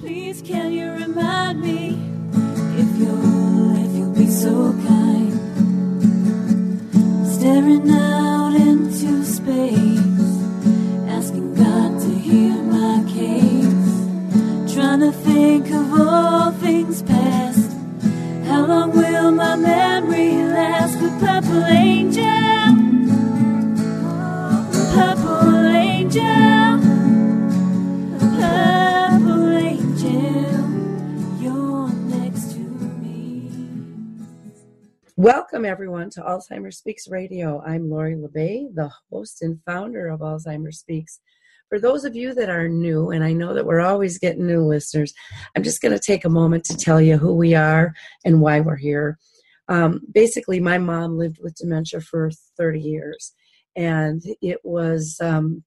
Please, can you remind me if you'll, if you'll be so kind? Welcome, everyone, to Alzheimer Speaks Radio. I'm Lori La Bey, the host and founder of Alzheimer Speaks. For those of you that are new, and I know that we're always getting new listeners, I'm just going to take a moment to tell you who we are and why we're here. Um, basically, my mom lived with dementia for 30 years, and it was um,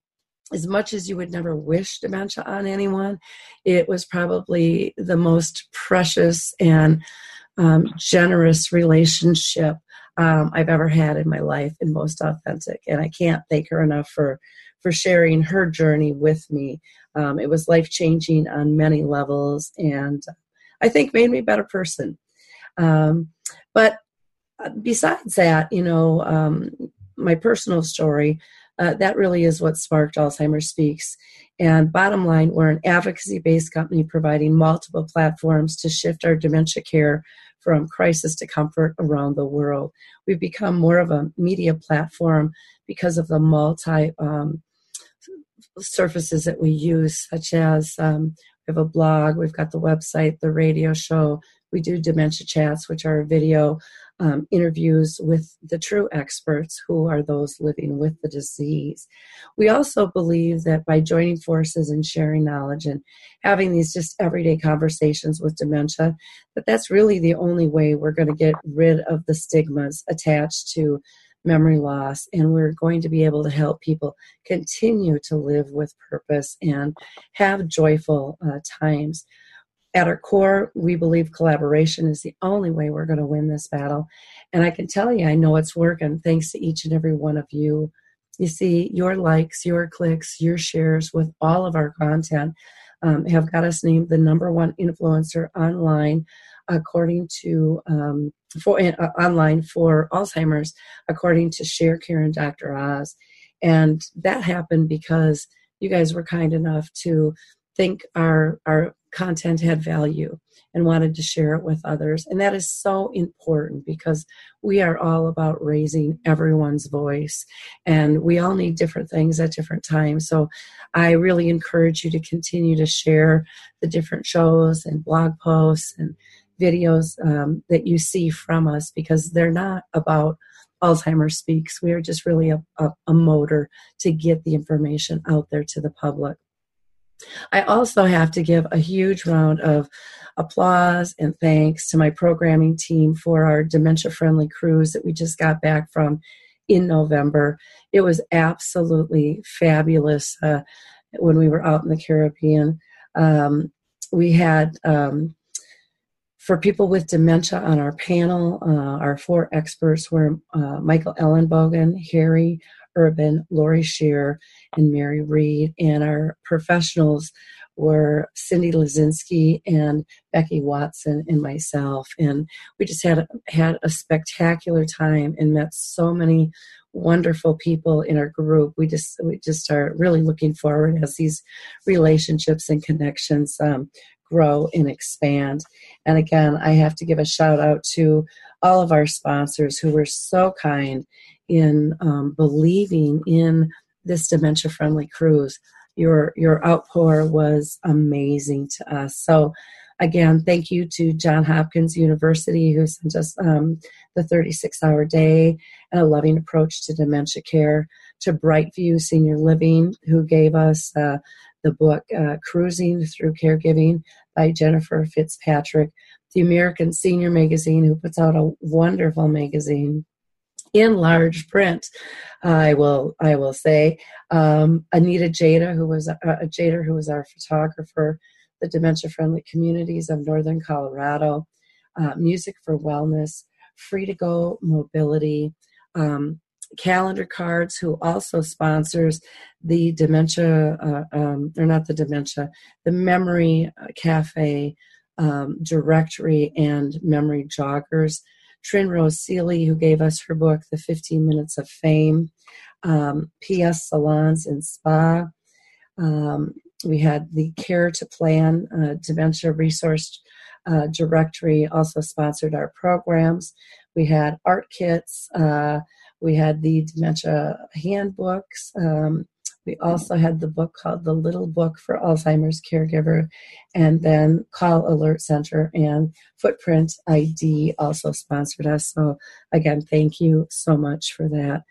as much as you would never wish dementia on anyone, it was probably the most precious and um, generous relationship um, I've ever had in my life and most authentic. And I can't thank her enough for for sharing her journey with me. Um, it was life changing on many levels, and I think made me a better person. Um, but uh, besides that, you know, um, my personal story. Uh, that really is what sparked Alzheimer's Speaks. And bottom line, we're an advocacy based company providing multiple platforms to shift our dementia care from crisis to comfort around the world. We've become more of a media platform because of the multi um, surfaces that we use, such as um, we have a blog, we've got the website, the radio show, we do dementia chats, which are video um, interviews with the true experts who are those living with the disease. We also believe that by joining forces and sharing knowledge and having these just everyday conversations with dementia, that that's really the only way we're going to get rid of the stigmas attached to memory loss and we're going to be able to help people continue to live with purpose and have joyful uh, times at our core, we believe collaboration is the only way we're going to win this battle. And I can tell you, I know it's working thanks to each and every one of you. You see, your likes, your clicks, your shares with all of our content um, have got us named the number one influencer online, according to um, for uh, online for Alzheimer's, according to ShareCare and Dr. Oz. And that happened because you guys were kind enough to think our our content had value and wanted to share it with others. And that is so important because we are all about raising everyone's voice and we all need different things at different times. So I really encourage you to continue to share the different shows and blog posts and videos um, that you see from us because they're not about Alzheimer's Speaks. We are just really a, a, a motor to get the information out there to the public. I also have to give a huge round of applause and thanks to my programming team for our dementia friendly cruise that we just got back from in November. It was absolutely fabulous uh, when we were out in the Caribbean. Um, we had um, for people with dementia on our panel, uh, our four experts were uh, Michael Ellenbogen, Harry Urban, Lori Shear, and Mary Reed. And our professionals were Cindy Lazinski and Becky Watson and myself. And we just had had a spectacular time and met so many wonderful people in our group. We just we just are really looking forward as these relationships and connections um, grow and expand. And again, I have to give a shout out to all of our sponsors who were so kind in um, believing in this dementia friendly cruise. Your your outpour was amazing to us. So again, thank you to John Hopkins University who sent us um, the 36 hour day and a loving approach to dementia care. To Brightview Senior Living who gave us uh, the book uh, Cruising Through Caregiving by Jennifer Fitzpatrick. The American Senior Magazine who puts out a wonderful magazine in large print. I will I will say um, Anita Jada, who was uh, Jada, who was our photographer, the dementia friendly communities of Northern Colorado, uh, Music for Wellness, Free to Go Mobility. Um, Calendar Cards, who also sponsors the dementia, uh, um, or not the dementia, the Memory Cafe um, directory and memory joggers. Trin Rose Seeley, who gave us her book, The 15 Minutes of Fame. Um, PS Salons and Spa. Um, we had the Care to Plan uh, Dementia Resource uh, Directory also sponsored our programs. We had art kits. Uh, we had the dementia handbooks. Um, we also had the book called The Little Book for Alzheimer's Caregiver, and then Call Alert Center and Footprint ID also sponsored us. So, again, thank you so much for that.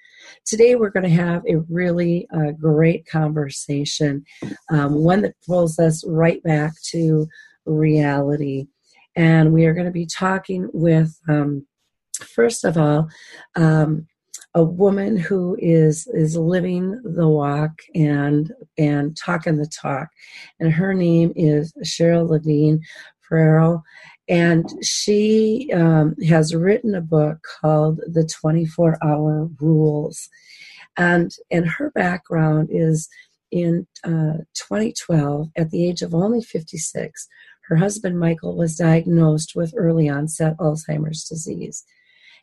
Today, we're going to have a really uh, great conversation, um, one that pulls us right back to reality. And we are going to be talking with, um, first of all, um, a woman who is is living the walk and and talking the talk. And her name is cheryl levine ferrell and she um, has written a book called the 24 hour rules. And and her background is in uh, 2012 at the age of only 56 her husband michael was diagnosed with early onset alzheimer's disease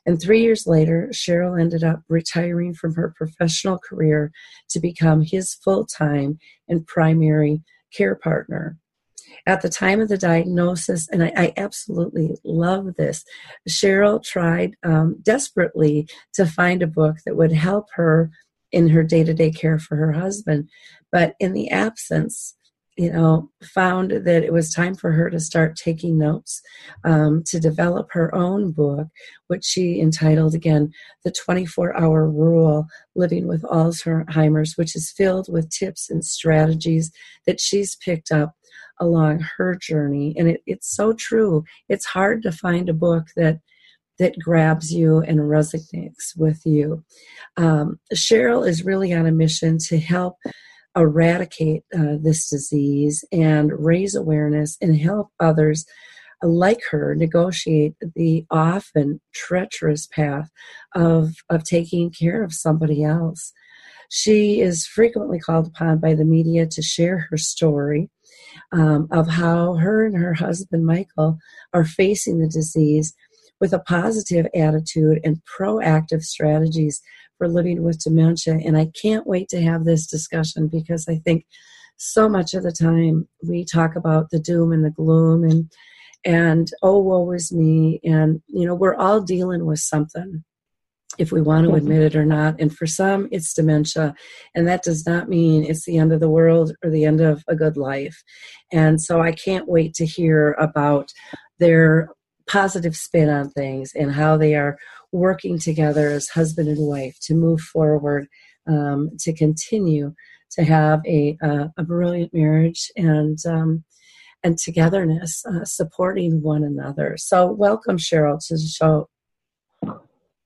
and three years later, Cheryl ended up retiring from her professional career to become his full time and primary care partner. At the time of the diagnosis, and I, I absolutely love this, Cheryl tried um, desperately to find a book that would help her in her day to day care for her husband. But in the absence you know, found that it was time for her to start taking notes um, to develop her own book, which she entitled again, The 24 Hour Rule Living with Alzheimer's, which is filled with tips and strategies that she's picked up along her journey. And it, it's so true. It's hard to find a book that that grabs you and resonates with you. Um, Cheryl is really on a mission to help eradicate uh, this disease and raise awareness and help others like her negotiate the often treacherous path of, of taking care of somebody else. She is frequently called upon by the media to share her story um, of how her and her husband Michael are facing the disease with a positive attitude and proactive strategies for living with dementia. And I can't wait to have this discussion because I think so much of the time we talk about the doom and the gloom and and oh woe is me and you know we're all dealing with something if we want to mm-hmm. admit it or not and for some it's dementia and that does not mean it's the end of the world or the end of a good life and so i can't wait to hear about their positive spin on things and how they are working together as husband and wife to move forward, um, to continue to have a, a, a brilliant marriage and um, and togetherness, uh, supporting one another. So, welcome, Cheryl, to the show.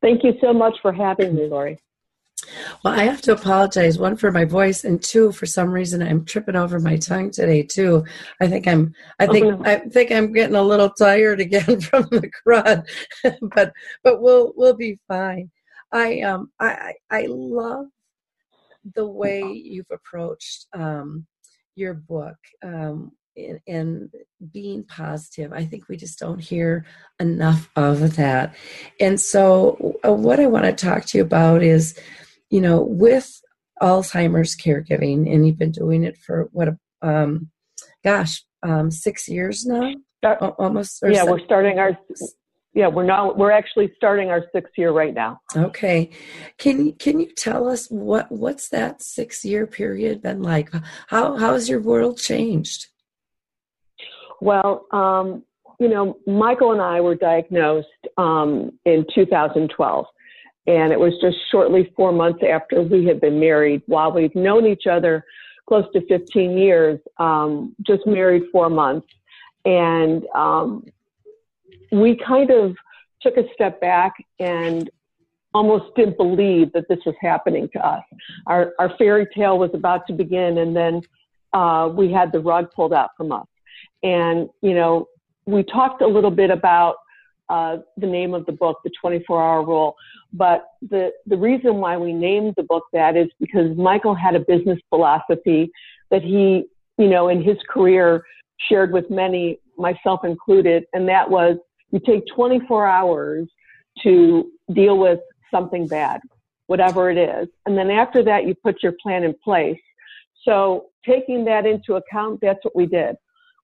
Thank you so much for having me, Lori. Well, I have to apologize. One for my voice, and two for some reason I'm tripping over my tongue today too. I think I'm. I think oh. I think I'm getting a little tired again from the crud, but but we'll we'll be fine. I um I I love the way you've approached um, your book um, and being positive. I think we just don't hear enough of that. And so, uh, what I want to talk to you about is you know, with Alzheimer's caregiving, and you've been doing it for what, um, gosh, um, six years now, almost. yeah, we we're starting our. Yeah, we're now we're actually starting our sixth year right now. Okay, can can you tell us what what's that six year period been like? How how has your world changed? Well, um, you know, Michael and I were diagnosed um, in 2012 and it was just shortly four months after we had been married. While we've known each other close to 15 years, um, just married four months. And um, we kind of took a step back and almost didn't believe that this was happening to us. Our, our fairy tale was about to begin, and then uh, we had the rug pulled out from us. And, you know, we talked a little bit about uh, the name of the book, The 24 Hour Rule. But the, the reason why we named the book that is because Michael had a business philosophy that he, you know, in his career shared with many, myself included, and that was you take 24 hours to deal with something bad, whatever it is. And then after that, you put your plan in place. So taking that into account, that's what we did.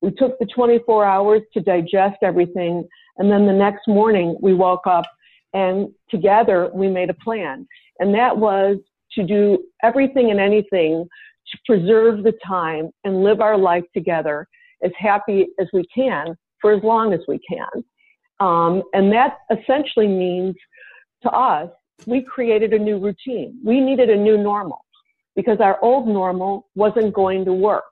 We took the 24 hours to digest everything. And then the next morning we woke up and together we made a plan. And that was to do everything and anything to preserve the time and live our life together as happy as we can for as long as we can. Um, and that essentially means to us, we created a new routine. We needed a new normal because our old normal wasn't going to work.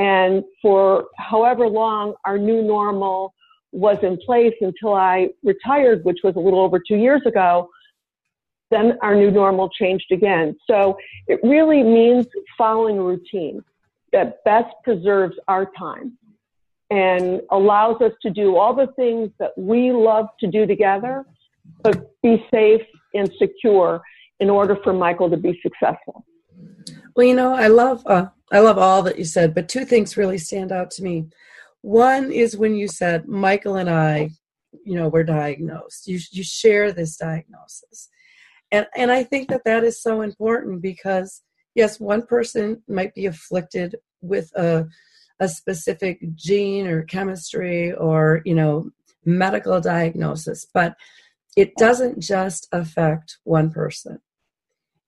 And for however long our new normal was in place until I retired, which was a little over two years ago, then our new normal changed again. So it really means following a routine that best preserves our time and allows us to do all the things that we love to do together, but be safe and secure in order for Michael to be successful. Well, you know, I love uh, I love all that you said, but two things really stand out to me. One is when you said Michael and I, you know, were diagnosed. You you share this diagnosis, and and I think that that is so important because yes, one person might be afflicted with a a specific gene or chemistry or you know medical diagnosis, but it doesn't just affect one person.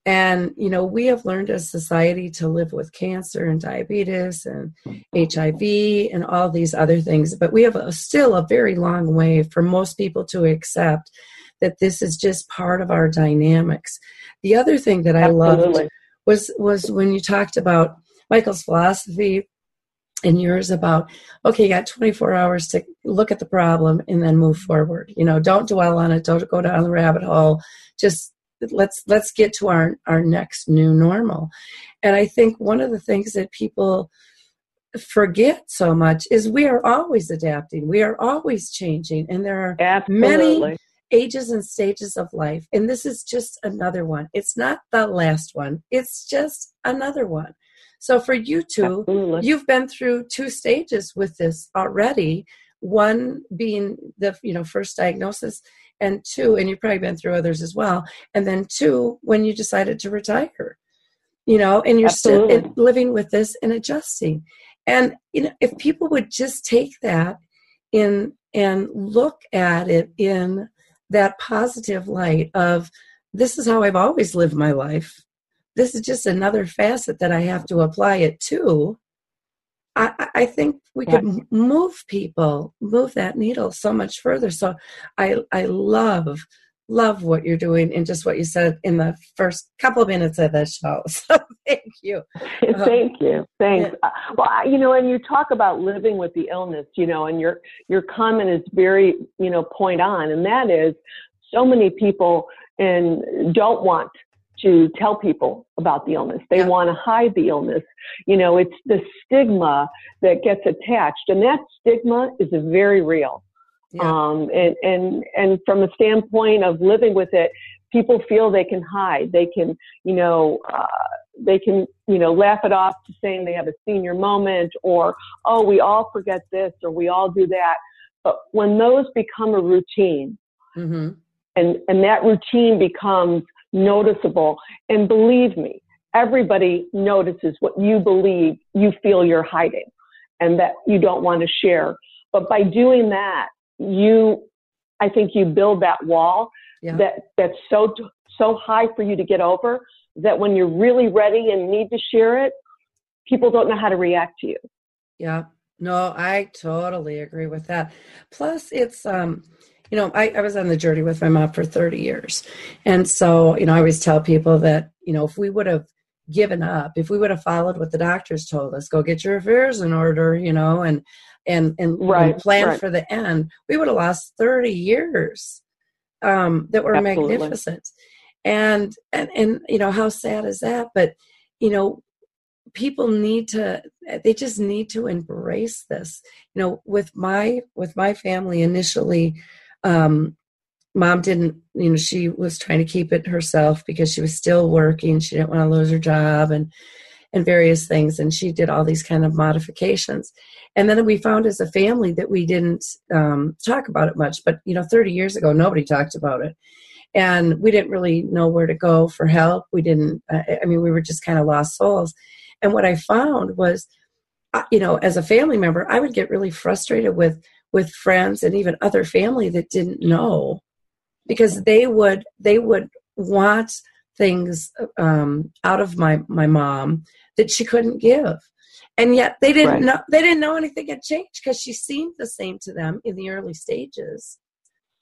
And, you know, we have learned as society to live with cancer and diabetes and HIV and all these other things, but we have a, still a very long way for most people to accept that this is just part of our dynamics. The other thing that I Absolutely. loved was was when you talked about Michael's philosophy and yours about okay you got 24 hours to look at the problem and then move forward you know don't dwell on it don't go down the rabbit hole just let's let's get to our our next new normal. And i think one of the things that people forget so much is we are always adapting. We are always changing. And there are Absolutely. many ages and stages of life. And this is just another one. It's not the last one. It's just another one. So for you two, Absolutely. you've been through two stages with this already. One being the you know first diagnosis, and two, and you've probably been through others as well. And then two, when you decided to retire, you know, and you're Absolutely. still living with this and adjusting. And you know, if people would just take that in and look at it in that positive light of this is how I've always lived my life this is just another facet that I have to apply it to. I, I think we could move people, move that needle so much further. So I I love love what you're doing and just what you said in the first couple of minutes of the show. So thank you. thank you. Thanks. Yeah. Uh, well, you know, and you talk about living with the illness, you know, and your your comment is very, you know, point on, and that is so many people and don't want to tell people about the illness. They yeah. want to hide the illness. You know, it's the stigma that gets attached, and that stigma is very real. Yeah. Um, and, and, and from a standpoint of living with it, people feel they can hide. They can, you know, uh, they can, you know, laugh it off to saying they have a senior moment or, oh, we all forget this or we all do that. But when those become a routine, mm-hmm. and, and that routine becomes noticeable. And believe me, everybody notices what you believe you feel you're hiding and that you don't want to share. But by doing that, you, I think you build that wall yeah. that, that's so, so high for you to get over that when you're really ready and need to share it, people don't know how to react to you. Yeah. No, I totally agree with that. Plus, it's um, you know, I, I was on the journey with my mom for 30 years. And so, you know, I always tell people that, you know, if we would have given up, if we would have followed what the doctors told us, go get your affairs in order, you know, and and and, right, and plan right. for the end, we would have lost 30 years um, that were Absolutely. magnificent. And and and you know, how sad is that? But you know, people need to they just need to embrace this you know with my with my family initially um, mom didn't, you know, she was trying to keep it herself because she was still working. She didn't want to lose her job and and various things. And she did all these kind of modifications. And then we found as a family that we didn't um, talk about it much. But you know, 30 years ago, nobody talked about it, and we didn't really know where to go for help. We didn't. Uh, I mean, we were just kind of lost souls. And what I found was, uh, you know, as a family member, I would get really frustrated with with friends and even other family that didn't know. Because they would they would want things um, out of my my mom that she couldn't give. And yet they didn't right. know they didn't know anything had changed because she seemed the same to them in the early stages.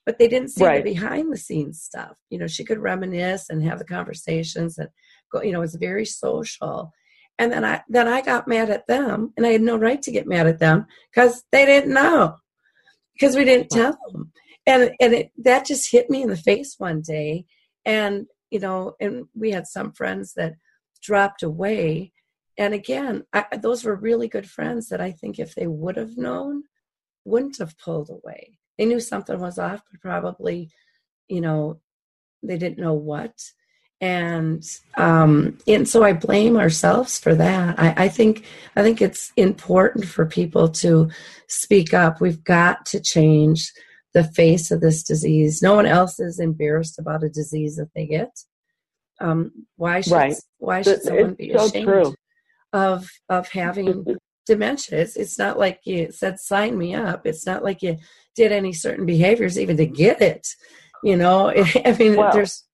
But they didn't see right. the behind the scenes stuff. You know she could reminisce and have the conversations and go you know it was very social. And then i then i got mad at them and i had no right to get mad at them because they didn't know because we didn't tell them and and it, that just hit me in the face one day. And you know and we had some friends that dropped away. And again I, those were really good friends that i think if they would have known wouldn't have pulled away. They knew something was off but probably you know they didn't know what and um and so i blame ourselves for that I, I think i think it's important for people to speak up we've got to change the face of this disease. No one else is embarrassed about a disease that they get. Um, why should right. why should someone be so ashamed true. of of having dementia? It's, it's not like you said sign me up. It's not like you did any certain behaviors even to get it. You know, I mean, well, there's.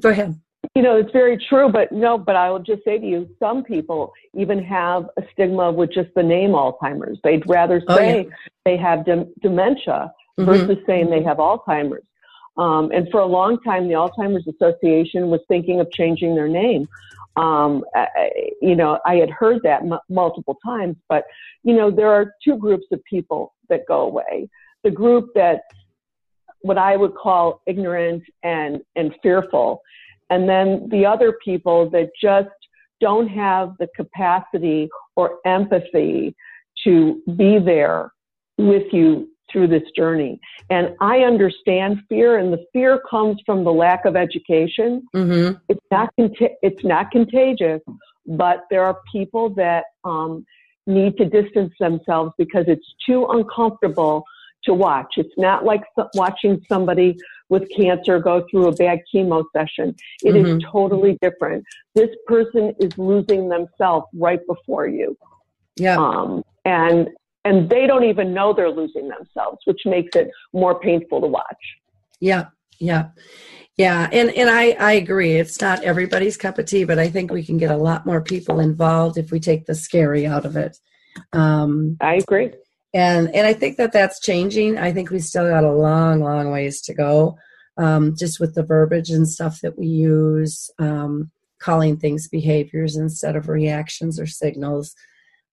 Go ahead. You know, it's very true, but no, but I will just say to you, some people even have a stigma with just the name Alzheimer's. They'd rather say oh, yeah. they have de- dementia mm-hmm. versus saying they have Alzheimer's. Um, and for a long time, the Alzheimer's Association was thinking of changing their name. Um, I, you know, I had heard that m- multiple times, but you know, there are two groups of people that go away. The group that what I would call ignorant and, and fearful and then the other people that just don't have the capacity or empathy to be there with you through this journey. And I understand fear, and the fear comes from the lack of education. Mm-hmm. It's not it's not contagious, but there are people that um, need to distance themselves because it's too uncomfortable to watch. It's not like watching somebody with cancer go through a bad chemo session. It mm-hmm. is totally different. This person is losing themselves right before you. Yeah. Um, and and they don't even know they're losing themselves, which makes it more painful to watch. Yeah. Yeah. Yeah, and and I I agree. It's not everybody's cup of tea, but I think we can get a lot more people involved if we take the scary out of it. Um, I agree and and I think that that's changing. I think we still got a long, long ways to go, um, just with the verbiage and stuff that we use, um, calling things behaviors instead of reactions or signals.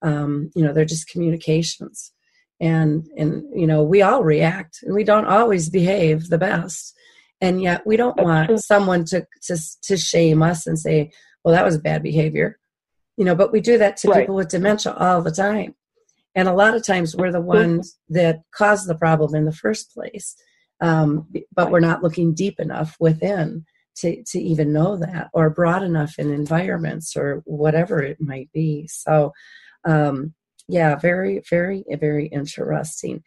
Um, you know, they're just communications, and and you know we all react, and we don't always behave the best, and yet we don't want someone to to to shame us and say, well, that was bad behavior. You know, but we do that to right. people with dementia all the time and a lot of times we're the ones that cause the problem in the first place um, but we're not looking deep enough within to, to even know that or broad enough in environments or whatever it might be. So um, yeah very very very interesting.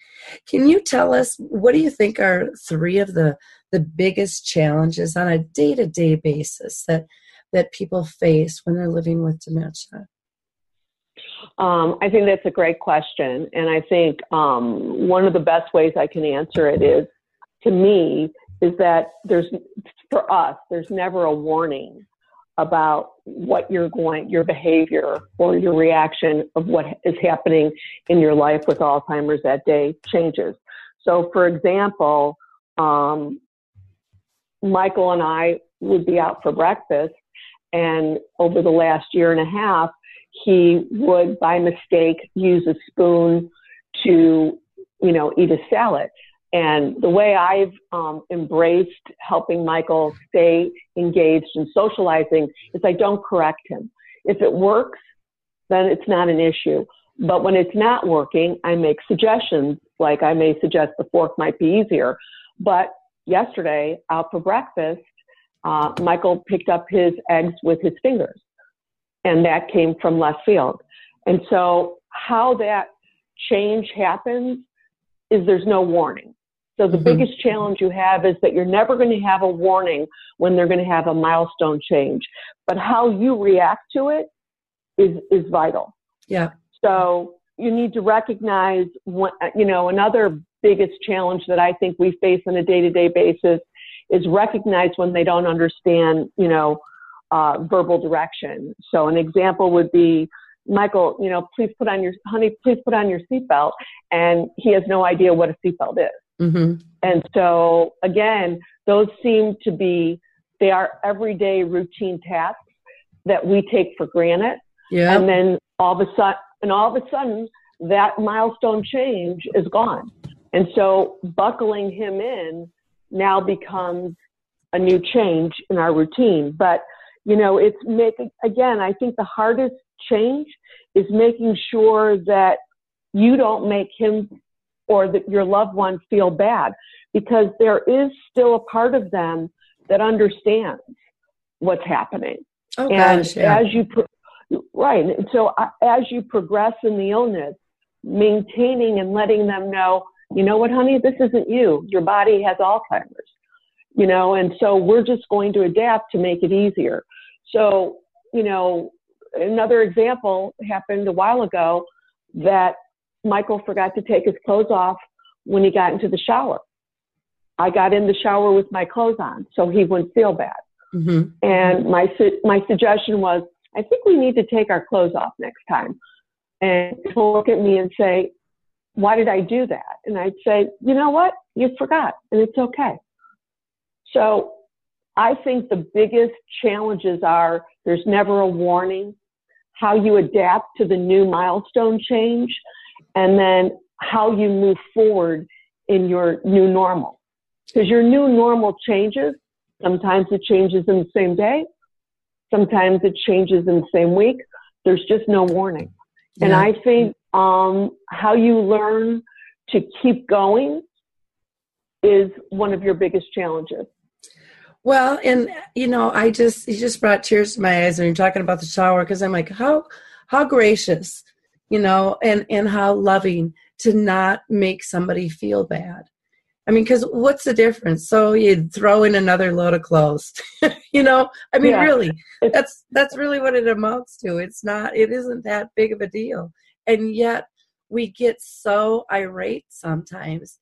Can you tell us what do you think are three of the the biggest challenges on a day-to-day basis that that people face when they're living with dementia um, I think that's a great question. And I think um, one of the best ways I can answer it is to me, is that there's, for us, there's never a warning about what you're going, your behavior or your reaction of what is happening in your life with Alzheimer's that day changes. So, for example, um, Michael and I would be out for breakfast, and over the last year and a half, he would by mistake use a spoon to, you know, eat a salad. And the way I've um, embraced helping Michael stay engaged in socializing is I don't correct him. If it works, then it's not an issue. But when it's not working, I make suggestions like I may suggest the fork might be easier. But yesterday, out for breakfast, uh, Michael picked up his eggs with his fingers, and that came from left field. And so, how that change happens is there's no warning. So the mm-hmm. biggest challenge you have is that you're never going to have a warning when they're going to have a milestone change. But how you react to it is is vital. Yeah. So you need to recognize what, you know another biggest challenge that I think we face on a day-to-day basis is recognize when they don't understand, you know, uh, verbal direction. So an example would be Michael, you know, please put on your honey, please put on your seatbelt, and he has no idea what a seatbelt is. Mm-hmm. And so again, those seem to be they are everyday routine tasks that we take for granted. Yeah. And then all of a sudden, and all of a sudden, that milestone change is gone. And so buckling him in now becomes a new change in our routine. But you know, it's making again. I think the hardest change is making sure that you don't make him or that your loved one feel bad because there is still a part of them that understands what's happening. Oh, and gosh, yeah. as you, pro- right. And so uh, as you progress in the illness, maintaining and letting them know, you know what, honey, this isn't you. Your body has Alzheimer's, you know, and so we're just going to adapt to make it easier. So, you know, another example happened a while ago that Michael forgot to take his clothes off when he got into the shower. I got in the shower with my clothes on, so he wouldn't feel bad. Mm-hmm. And my su- my suggestion was, I think we need to take our clothes off next time. And he'll look at me and say, Why did I do that? And I'd say, You know what? You forgot, and it's okay. So I think the biggest challenges are there's never a warning, how you adapt to the new milestone change, and then how you move forward in your new normal. Because your new normal changes. Sometimes it changes in the same day. Sometimes it changes in the same week. There's just no warning. Yeah. And I think um, how you learn to keep going is one of your biggest challenges. Well, and you know, I just you just brought tears to my eyes when you're talking about the shower because I'm like, how how gracious you know, and, and how loving to not make somebody feel bad. I mean, because what's the difference? So you throw in another load of clothes, you know. I mean, yeah. really, that's that's really what it amounts to. It's not. It isn't that big of a deal, and yet we get so irate sometimes,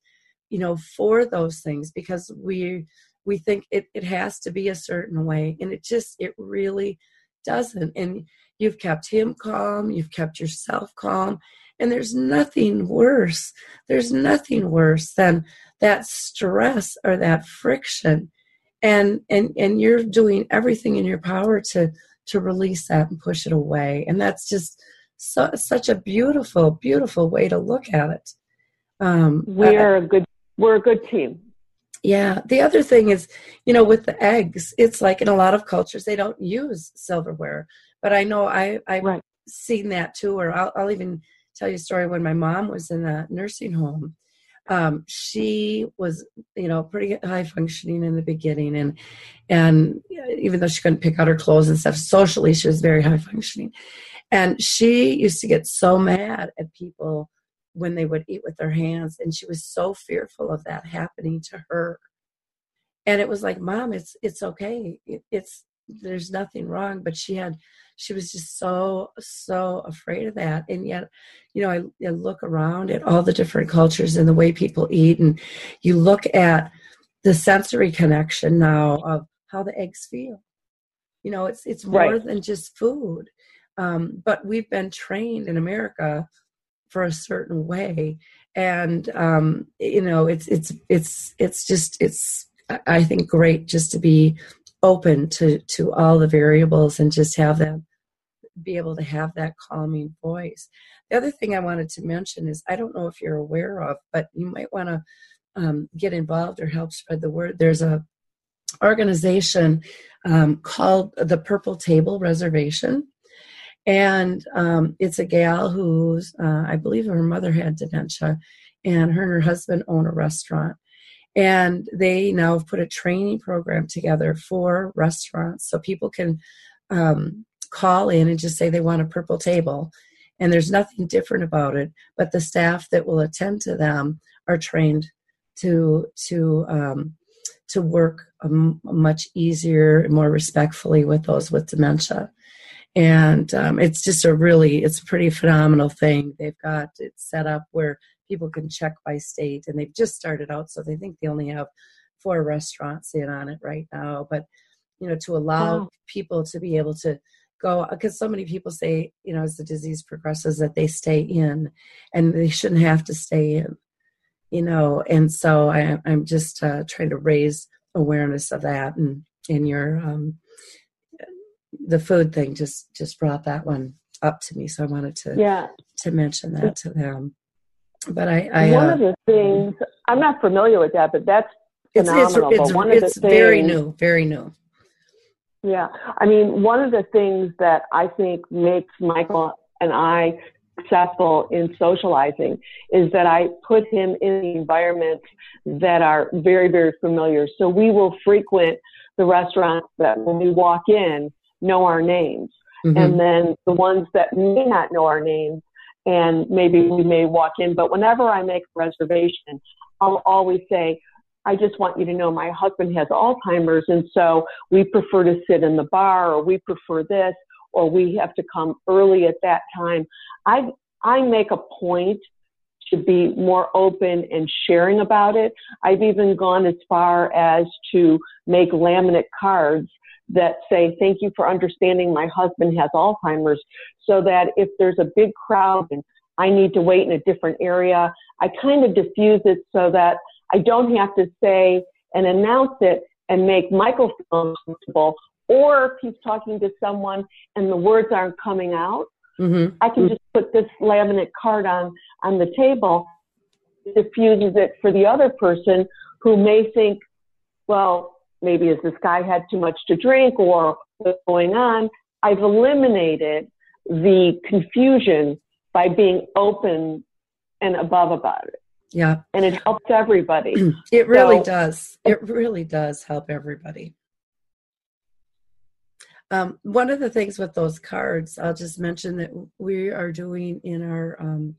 you know, for those things because we we think it it has to be a certain way, and it just it really doesn't. And You've kept him calm, you've kept yourself calm, and there's nothing worse. There's nothing worse than that stress or that friction. And and and you're doing everything in your power to to release that and push it away. And that's just so, such a beautiful, beautiful way to look at it. Um, we're a good we're a good team. Yeah. The other thing is, you know, with the eggs, it's like in a lot of cultures they don't use silverware. But I know I I've right. seen that too. Or I'll, I'll even tell you a story when my mom was in a nursing home. Um, she was, you know, pretty high functioning in the beginning, and and even though she couldn't pick out her clothes and stuff, socially she was very high functioning. And she used to get so mad at people when they would eat with their hands, and she was so fearful of that happening to her. And it was like, Mom, it's it's okay. It, it's there's nothing wrong, but she had she was just so so afraid of that and yet you know I, I, look around at all the different cultures and the way people eat and you look at the sensory connection now of how the eggs feel you know it's it's more right. than just food um, but we've been trained in america for a certain way and um, you know it's it's it's it's just it's i think great just to be open to to all the variables and just have them be able to have that calming voice. The other thing I wanted to mention is I don't know if you're aware of, but you might want to um, get involved or help spread the word. There's a organization um, called the Purple Table Reservation, And um, it's a gal who's, uh, I believe her mother had dementia, and her and her husband own a restaurant. And they now have put a training program together for restaurants so people can um, call in and just say they want a purple table. And there's nothing different about it, but the staff that will attend to them are trained to to um, to work um, much easier, and more respectfully with those with dementia. And um, it's just a really, it's a pretty phenomenal thing. They've got it set up where people can check by state, and they've just started out, so they think they only have four restaurants in on it right now. But you know, to allow wow. people to be able to go because so many people say you know as the disease progresses that they stay in and they shouldn't have to stay in you know and so I, i'm just uh, trying to raise awareness of that and in your um, the food thing just just brought that one up to me so i wanted to yeah. to mention that to them. But i, I one uh, of the things i'm not familiar with that but that's phenomenal it's, it's, it's things, very new very new. Yeah. I mean one of the things that i think makes michael and i successful in socializing is that I put him in the environments that are very, very familiar. So we will frequent the restaurants that when we walk in know our names. Mm-hmm. And then the ones that may not know our names and maybe we may walk in, but whenever I make a reservation, I'll always say, I just want you to know my husband has Alzheimer's and so we prefer to sit in the bar or we prefer this or we have to come early at that time. I I make a point to be more open and sharing about it. I've even gone as far as to make laminate cards that say, thank you for understanding my husband has Alzheimer's so that if there's a big crowd and I need to wait in a different area, I kind of diffuse it so that I don't have to say and announce it and make Michael feel comfortable or if he's talking to someone and the words aren't coming out, mm-hmm. I can just put this laminate card on on the table. Diffuses it for the other person who may think, well, maybe has this guy had too much to drink or what's going on? I've eliminated the confusion by being open and above about it. Yeah. And it helps everybody. it really so, does. It really does help everybody. Um, one of the things with those cards, I'll just mention that we are doing in our, um,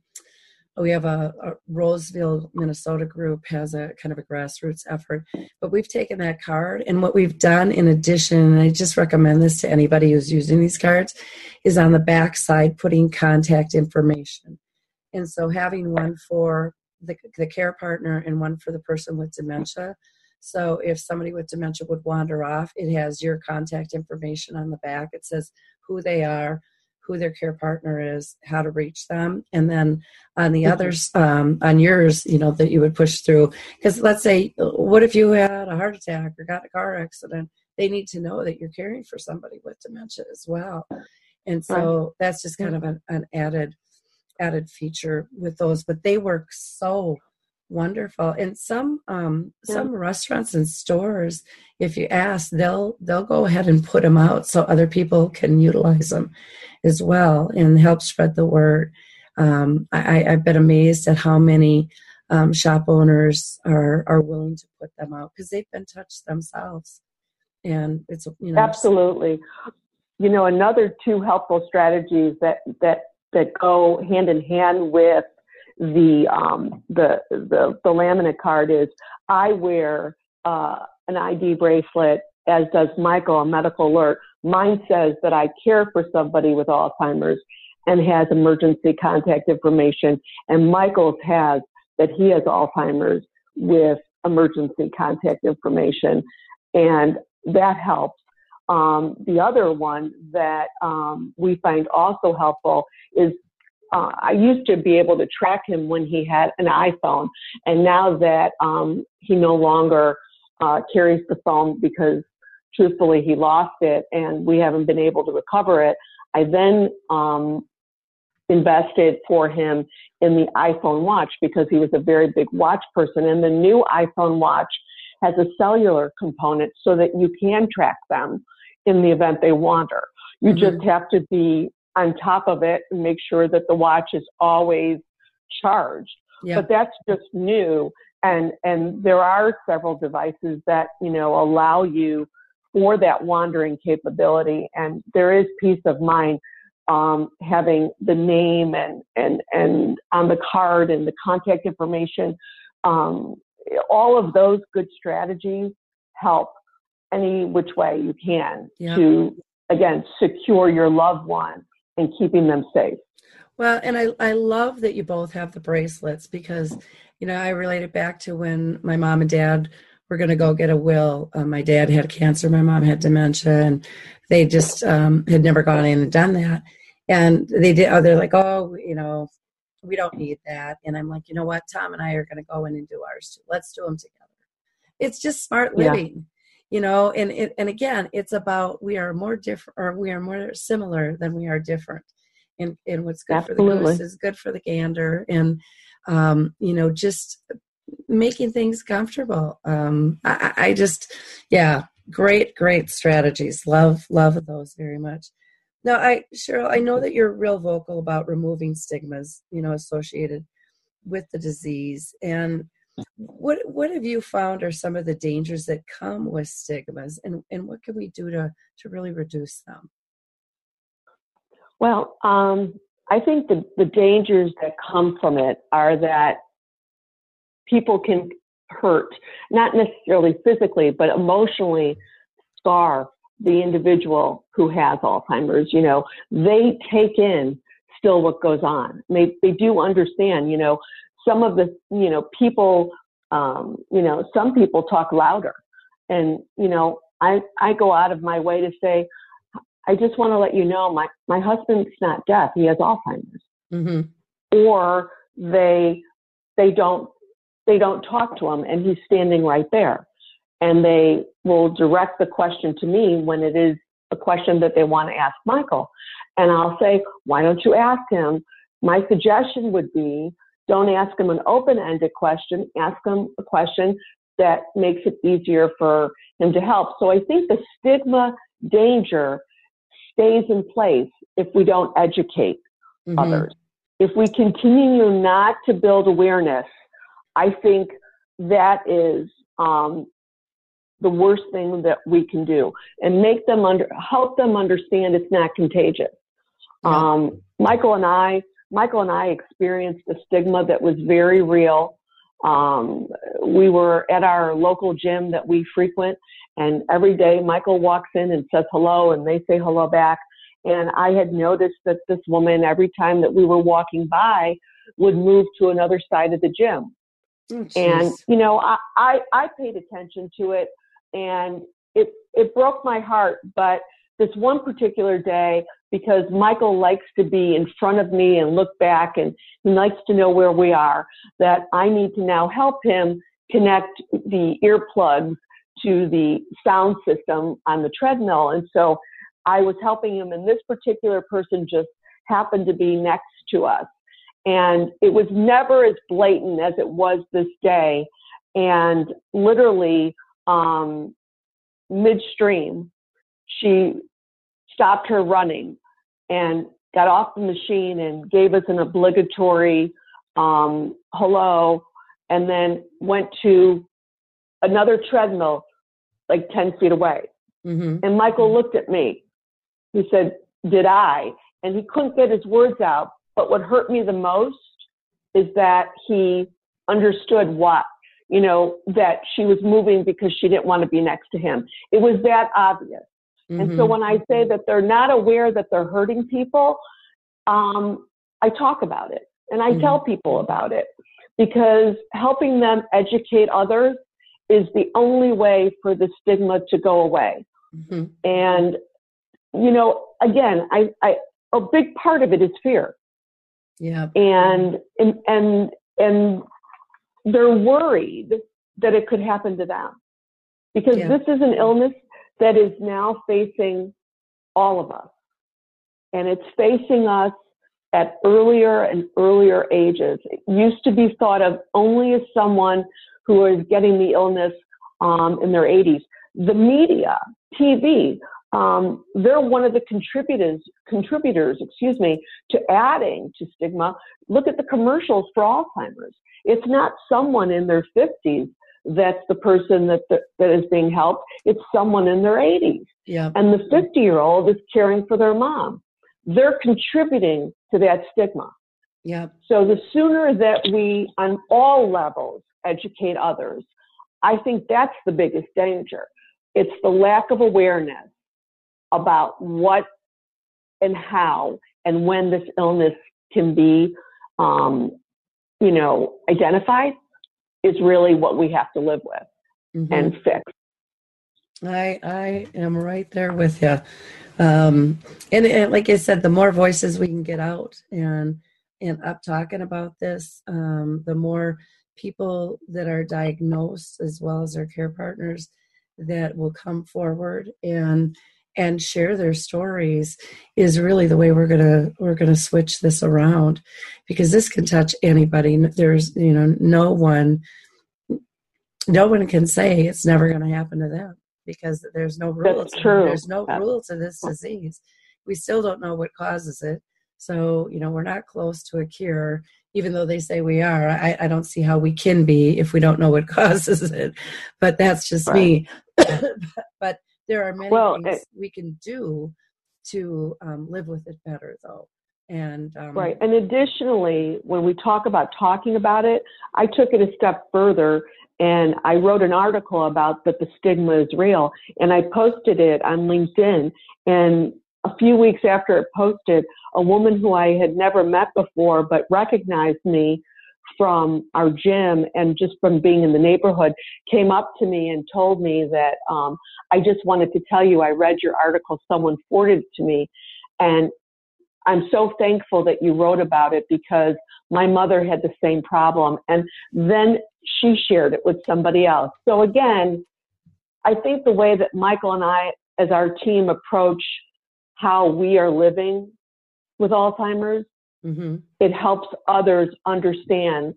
we have a, a, Roseville, Minnesota group has a kind of a grassroots effort, but we've taken that card and what we've done in addition, and I just recommend this to anybody who's using these cards, is on the back side putting contact information. And so having one for the, the care partner and one for the person with dementia so if somebody with dementia would wander off, it has your contact information on the back. It says who they are, who their care partner is, how to reach them, and then on the mm-hmm. others, um, on yours, you know that you would push through. Because let's say, what if you had a heart attack or got a car accident? They need to know that you're caring for somebody with dementia as well, and so right. that's just kind of an, an added added feature with those. But they work so wonderful and some um yeah. some restaurants and stores if you ask they'll they'll go ahead and put them out so other people can utilize them as well and help spread the word. Um i i've been amazed at how many um, shop owners are are willing to put them out because they've been touched themselves. And it's you know. Absolutely. You know another two helpful strategies that that that go hand in hand with the um, the the the laminate card is I wear uh, an ID bracelet, as does Michael, a medical alert. Mine says that I care for somebody with Alzheimer's and has emergency contact information, and Michael's has that he has Alzheimer's with emergency contact information, and that helps. Um, the other one that um, we find also helpful is uh, I used to be able to track him when he had an iPhone, and now that um, he no longer uh, carries the phone because truthfully he lost it and we haven't been able to recover it, I then um, invested for him in the iPhone watch because he was a very big watch person. And the new iPhone watch has a cellular component so that you can track them in the event they wander. You mm-hmm. just have to be on top of it and make sure that the watch is always charged. Yeah. But that's just new. And, and there are several devices that, you know, allow you for that wandering capability. And there is peace of mind um, having the name and, and, and on the card and the contact information. Um, all of those good strategies help any which way you can Yeah. to, again, secure your loved one and keeping them safe. Well, and I, I love that you both have the bracelets because, you know, I relate it back to when my mom and dad were going to go get a will. Uh, my dad had cancer, my mom had dementia, and they just um, had never gone in and done that. And they did, oh, they're like, oh, you know, we don't need that. And I'm like, you know what? Tom and I are going to go in and do ours too. Let's do them together. It's just smart Yeah. living. You know, and it, and again, it's about we are more different, or we are more similar than we are different and, and what's good for the goose is good for the gander and um, you know just making things comfortable. Um, I, I just yeah great great strategies. Love love those very much. Now i cheryl i know that you're real vocal about removing stigmas you know associated with the disease. And what what have you found are some of the dangers that come with stigmas? And and what can we do to to really reduce them? Well, um, I think the, the dangers that come from it are that people can hurt, not necessarily physically, but emotionally scar the individual who has Alzheimer's. You know, they take in still what goes on. They, they do understand, you know, some of the, you know, people, um, you know, some people talk louder. And, you know, I, I go out of my way to say, I just want to let you know my, my husband's not deaf. He has Alzheimer's. mm-hmm. Or they, they don't, they don't talk to him and he's standing right there. And they will direct the question to me when it is a question that they want to ask Michael. And I'll say, why don't you ask him? My suggestion would be don't ask him an open ended question, ask him a question that makes it easier for him to help. So I think the stigma danger stays in place if we don't educate Mm-hmm. others. If we continue not to build awareness, I think that is um, the worst thing that we can do, and make them under help them understand it's not contagious. Yeah. Um, Michael and I, Michael and I experienced a stigma that was very real. Um, we were at our local gym that we frequent, and every day Michael walks in and says hello, and they say hello back. And I had noticed that this woman, every time that we were walking by, would move to another side of the gym. Oh, And you know, I, I I paid attention to it, and it it broke my heart. But this one particular day, because Michael likes to be in front of me and look back, and he likes to know where we are, that I need to now help him connect the earplugs to the sound system on the treadmill. And so I was helping him, and this particular person just happened to be next to us. And it was never as blatant as it was this day. And literally, um, midstream, she stopped her running and got off the machine and gave us an obligatory um, hello, and then went to another treadmill like 10 feet away. Mhm. And Michael looked at me. He said, Did I? And he couldn't get his words out. But what hurt me the most is that he understood what, you know, that she was moving because she didn't want to be next to him. It was that obvious. And so Mhm. when I say that they're not aware that they're hurting people, um, I talk about it and I Mhm. tell people about it because helping them educate others is the only way for the stigma to go away. Mhm. And, you know, again, I, I, a big part of it is fear yeah and, and, and, and they're worried that it could happen to them because Yeah. this is an illness that is now facing all of us and it's facing us at earlier and earlier ages. It used to be thought of only as someone who is getting the illness um, in their 80s. The media, TV, um, they're one of the contributors, contributors, excuse me, to adding to stigma. Look at the commercials for Alzheimer's. It's not someone in their 50s that's the person that, the, that is being helped. It's someone in their 80s. Yeah. And the 50 year old is caring for their mom. They're contributing to that stigma. Yeah. So the sooner that we, on all levels, educate others, I think that's the biggest danger. It's the lack of awareness about what and how and when this illness can be, um, you know, identified is really what we have to live with Mhm. and fix. I I am right there with you. Um, and, and like I said, the more voices we can get out and and up talking about this, um, the more people that are diagnosed as well as their care partners that will come forward and and share their stories is really the way we're gonna we're gonna switch this around because this can touch anybody. There's you know no one no one can say it's never going to happen to them because there's no rule. That's true. There's no That's- rule to this disease. We still don't know what causes it. So, you know, we're not close to a cure, even though they say we are. I, I don't see how we can be if we don't know what causes it. But that's just me. but there are many Well, things it- we can do to um, live with it better, though. And um, Right. And additionally, when we talk about talking about it, I took it a step further and I wrote an article about that the stigma is real and I posted it on LinkedIn. And a few weeks after it posted, a woman who I had never met before but recognized me from our gym and just from being in the neighborhood came up to me and told me that um, I just wanted to tell you I read your article. Someone forwarded it to me. And I'm so thankful that you wrote about it because my mother had the same problem. And then she shared it with somebody else. So again, I think the way that Michael and I, as our team, approach how we are living with Alzheimer's, mhm. it helps others understand.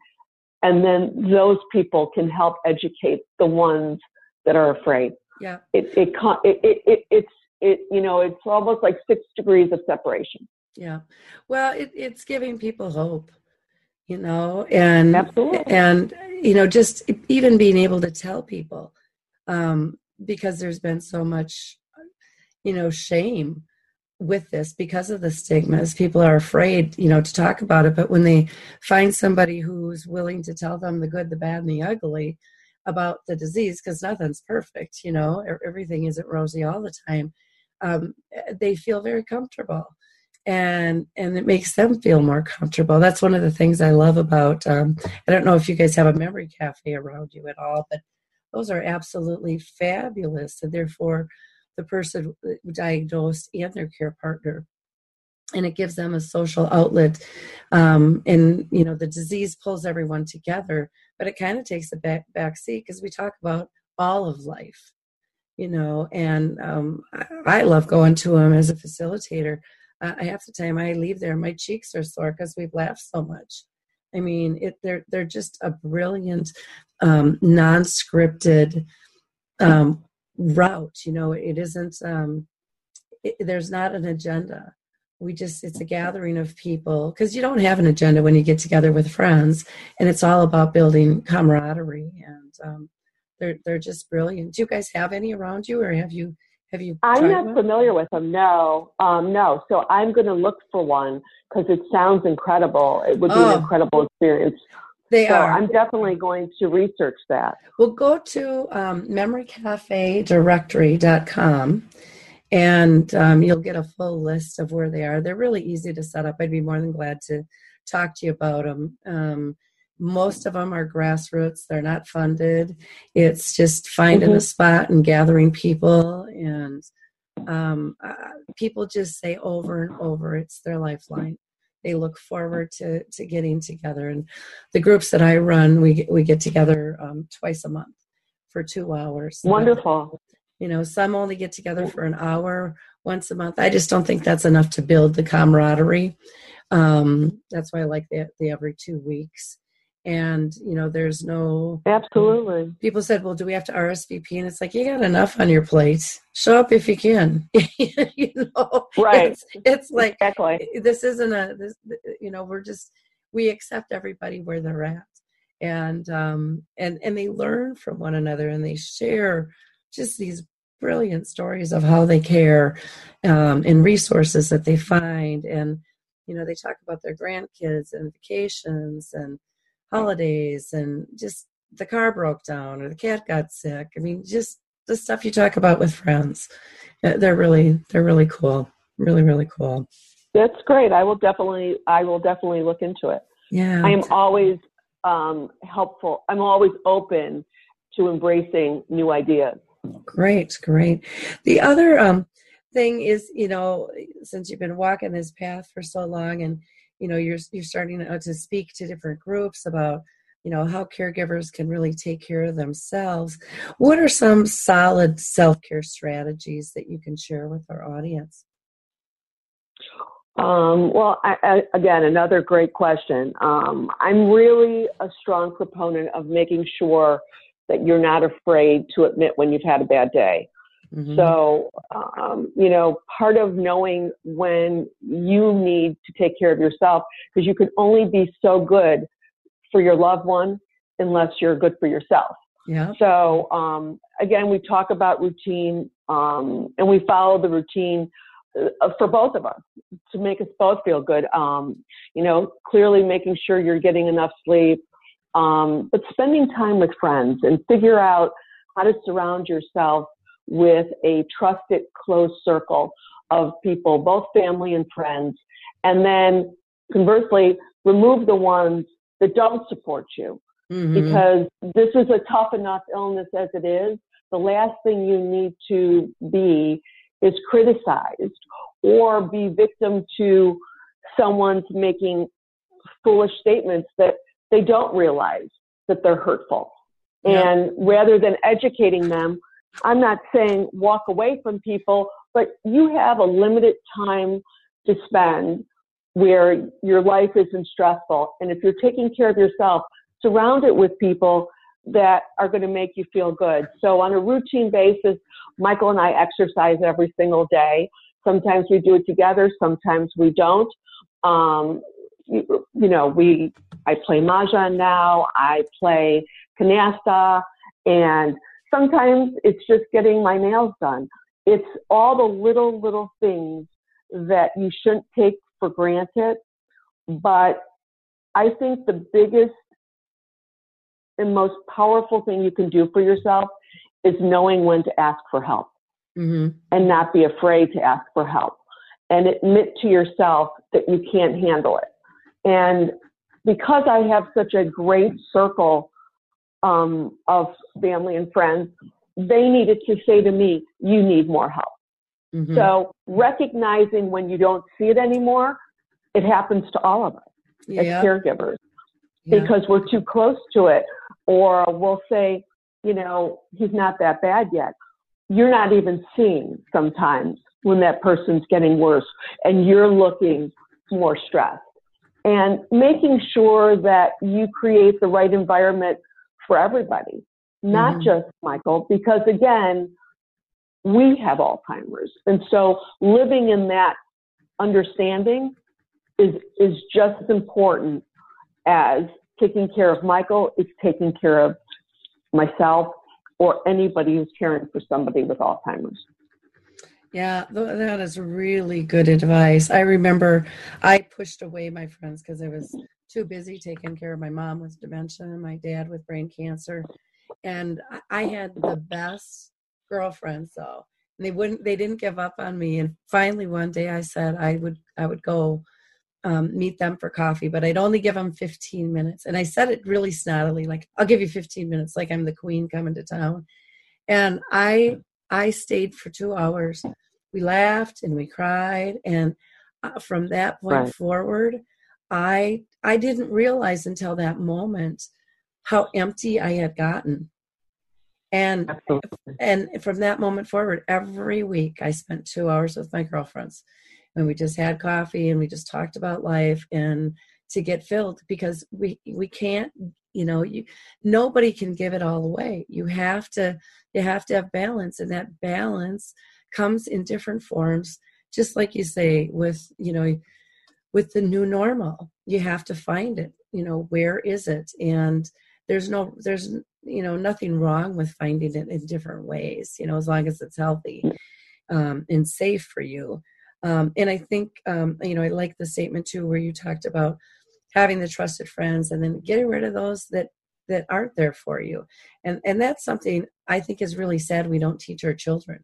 And then those people can help educate the ones that are afraid. yeah. It, it, it, it, it, it's, it, you know, it's almost like six degrees of separation. Yeah. Well, it, it's giving people hope, you know, and Absolutely. and you know, just even being able to tell people, um, because there's been so much, you know, shame with this because of the stigmas. People are afraid, you know, to talk about it. But when they find somebody who's willing to tell them the good, the bad, and the ugly about the disease, because nothing's perfect, you know, everything isn't rosy all the time. Um, they feel very comfortable and and it makes them feel more comfortable that's one of the things i love about um, i don't know if you guys have a memory cafe around you at all but those are absolutely fabulous and therefore the person diagnosed and their care partner and it gives them a social outlet um, and you know the disease pulls everyone together but it kind of takes a back back seat because we talk about all of life you know and um, I, I love going to them as a facilitator uh, half the time I leave there, my cheeks are sore because we've laughed so much. I mean, it, they're they're just a brilliant, um, non-scripted um, route. You know, it isn't. Um, it, there's not an agenda. We just it's a gathering of people because you don't have an agenda when you get together with friends, and it's all about building camaraderie. And um, they're they're just brilliant. Do you guys have any around you, or have you have you? I'm not one? familiar with them. No, um, no. So I'm going to look for one because it sounds incredible. It would be Oh. an incredible experience. They so are. I'm definitely going to research that. Well, go to um, memorycafedirectory.com and um, you'll get a full list of where they are. They're really easy to set up. I'd be more than glad to talk to you about them. Um, most of them are grassroots, they're not funded. It's just finding a Mhm. spot and gathering people. And um, uh, people just say over and over it's their lifeline. They look forward to, to getting together. And the groups that I run, we, get- we get together um, twice a month for two hours. Wonderful. You know, some only get together for an hour once a month. I just don't think that's enough to build the camaraderie. Um, that's why I like the, the every two weeks. And you know there's no absolutely. people said well do we have to rsvp and it's like you got enough on your plate. Show up if you can. You know right. it's, it's like exactly. this isn't a this you know we're just we accept everybody where they're at. And um and and they learn from one another and they share just these brilliant stories of how they care um, and resources that they find. And you know they talk about their grandkids and vacations and holidays and just the car broke down or the cat got sick i mean just the stuff you talk about with friends Uh, they're really they're really cool really really cool That's great. I will definitely I will definitely look into it. yeah I am always um, helpful. I'm always open to embracing new ideas. Great, great. The other um, thing is, you know, since you've been walking this path for so long, and you know, you're you're starting to, speak to different groups about, you know, how caregivers can really take care of themselves. What are some solid self care strategies that you can share with our audience? Um, well, I, I, again, another great question. Um, I'm really a strong proponent of making sure that you're not afraid to admit when you've had a bad day. Mhm. So, um, you know, part of knowing when you need to take care of yourself, because you can only be so good for your loved one unless you're good for yourself. yeah, So, um, again, we talk about routine, um, and we follow the routine uh, for both of us to make us both feel good. Um, you know, clearly making sure you're getting enough sleep, um, but spending time with friends and figure out how to surround yourself with a trusted, close circle of people, both family and friends. And then conversely, remove the ones that don't support you Mhm. because this is a tough enough illness as it is. The last thing you need to be is criticized or be victim to someone's making foolish statements that they don't realize that they're hurtful. Yeah. And rather than educating them, I'm not saying walk away from people, but you have a limited time to spend where your life isn't stressful. And if you're taking care of yourself, surround it with people that are going to make you feel good. So on a routine basis, Michael and I exercise every single day. Sometimes we do it together, sometimes we don't. Um, you, you know, we I play mahjong now. I play canasta, and sometimes it's just getting my nails done. It's all the little little things that you shouldn't take for granted. But I think the biggest and most powerful thing you can do for yourself is knowing when to ask for help Mhm. and not be afraid to ask for help and admit to yourself that you can't handle it. And because I have such a great circle um, of family and friends, they needed to say to me, You need more help. Mhm. So recognizing when you don't see it anymore, it happens to all of us yeah, as caregivers yeah. because we're too close to it. Or we'll say, you know, he's not that bad yet. You're not even seeing sometimes when that person's getting worse and you're looking more stressed. And making sure that you create the right environment for everybody, not Mhm. just Michael, because again, we have Alzheimer's. And so living in that understanding is, is just as important as taking care of Michael is taking care of myself or anybody who's caring for somebody with Alzheimer's. Yeah, that is really good advice. I remember I pushed away my friends because I was too busy taking care of my mom with dementia and my dad with brain cancer. And I- had the best girlfriends though. And they wouldn't they didn't give up on me. And finally one day I said I would I would go um, meet them for coffee, but I'd only give them 15 minutes. And I said it really snottily, like, I'll give you 15 minutes, like I'm the queen coming to town. And I I stayed for two hours. We laughed and we cried, and uh, from that point Right. forward, I I didn't realize until that moment how empty I had gotten. And Absolutely. and from that moment forward, every week I spent two hours with my girlfriends, and we just had coffee and we just talked about life and to get filled because we we can't you know you nobody can give it all away you have to you have to have balance and that balance comes in different forms just like you say with you know with the new normal. You have to find it you know where is it? And there's no there's you know nothing wrong with finding it in different ways you know as long as it's healthy um, and safe for you. Um, and i think um, you know i like the statement too where you talked about having the trusted friends and then getting rid of those that that aren't there for you. And and that's something i think is really sad we don't teach our children.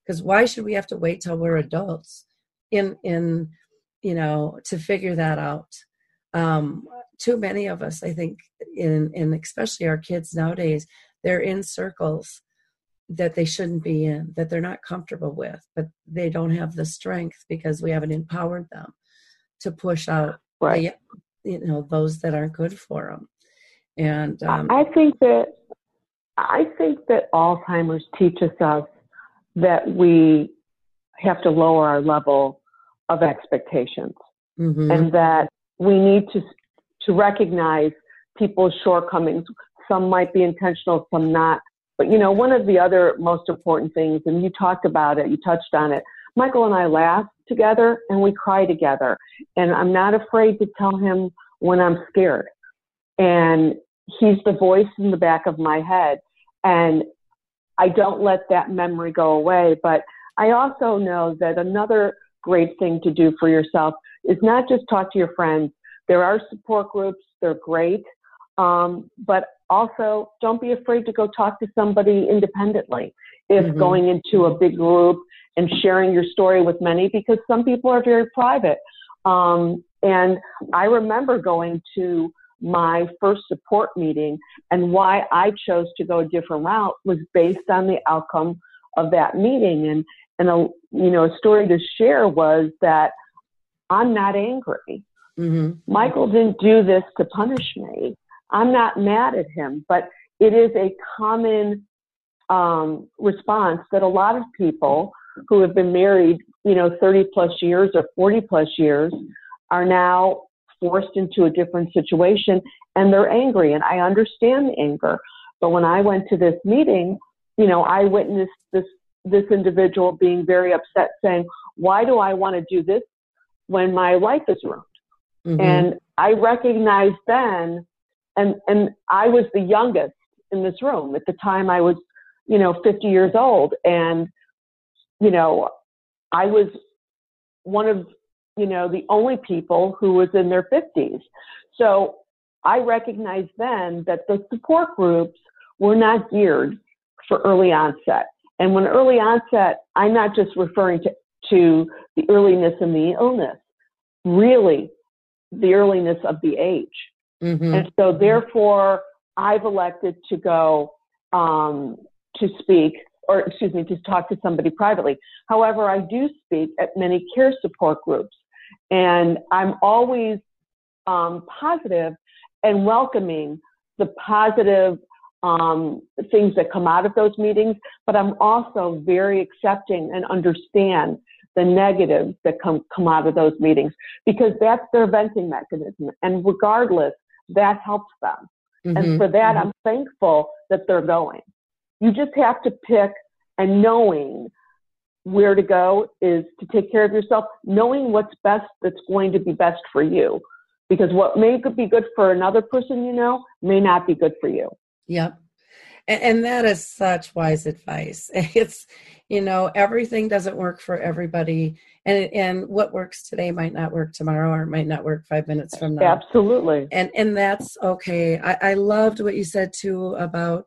Because why should we have to wait till we're adults in in you know to figure that out. Um too many of us i think in and especially our kids nowadays they're in circles that they shouldn't be in that they're not comfortable with but they don't have the strength because we haven't empowered them to push out right. the, you know those that aren't good for them and um, i think that i think that alzheimer's teaches us that we have to lower our level of expectations. Mm-hmm. and that we need to to recognize people's shortcomings. Some might be intentional some not. But you know one of the other most important things and you talked about it you touched on it michael and i laugh together and we cry together. And i'm not afraid to tell him when i'm scared. And he's the voice in the back of my head. And I don't let that memory go away. But I also know that another great thing to do for yourself is not just talk to your friends. There are support groups, they're great. Um, but also, don't be afraid to go talk to somebody independently if Mhm. going into a big group and sharing your story with many, because some people are very private. Um, and I remember going to my first support meeting and why I chose to go a different route was based on the outcome of that meeting. And, and a, you know, a story to share was that I'm not angry. Mhm. Michael didn't do this to punish me. I'm not mad at him, but it is a common um, response that a lot of people who have been married, you know, 30 plus years or 40 plus years are now forced into a different situation and they're angry. And I understand the anger. But when I went to this meeting, you know, I witnessed this, this individual being very upset saying, why do I want to do this when my life is ruined? Mhm. And I recognized then, and, and I was the youngest in this room. At the time I was, you know, 50 years old. And, you know, I was one of, you know, the only people who was in their 50s. So I recognized then that the support groups were not geared for early onset. And when early onset, I'm not just referring to, to the earliness in the illness, really the earliness of the age. Mhm. And so, therefore, I've elected to go um, to speak, or excuse me, to talk to somebody privately. However, I do speak at many care support groups, and I'm always um, positive and welcoming the positive um, things that come out of those meetings, but I'm also very accepting and understand the negatives that come, come out of those meetings because that's their venting mechanism. And regardless, that helps them. Mhm. And for that, I'm thankful that they're going. You just have to pick and knowing where to go is to take care of yourself, knowing what's best that's going to be best for you. Because what may be good for another person you know may not be good for you. Yep. And, and that is such wise advice. It's, you know, everything doesn't work for everybody. And, and what works today might not work tomorrow or might not work five minutes from now. Absolutely. And, and that's okay. I, I loved what you said too about,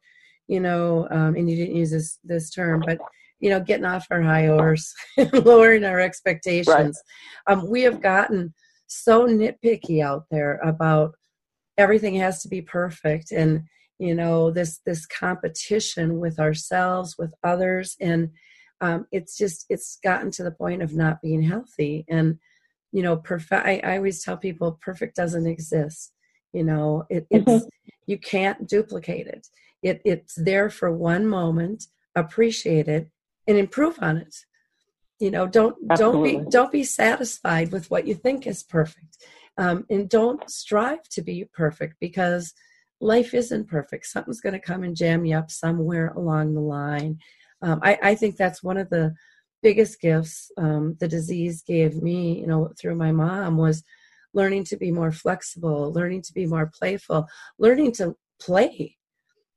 you know, um, and you didn't use this, this term, but, you know, getting off our high horse, lowering our expectations. Um, we have gotten so nitpicky out there about everything has to be perfect and you know this this competition with ourselves with others and um, it's just it's gotten to the point of not being healthy. And you know perfect I, I always tell people perfect doesn't exist. You know it, it's you can't duplicate it. it it's there for one moment appreciate it and improve on it. You know don't don't be don't be satisfied with what you think is perfect. Um, and don't strive to be perfect because life isn't perfect. Something's going to come and jam you up somewhere along the line. Um, I, I, think that's one of the biggest gifts um, the disease gave me, you know, through my mom was learning to be more flexible, learning to be more playful, learning to play.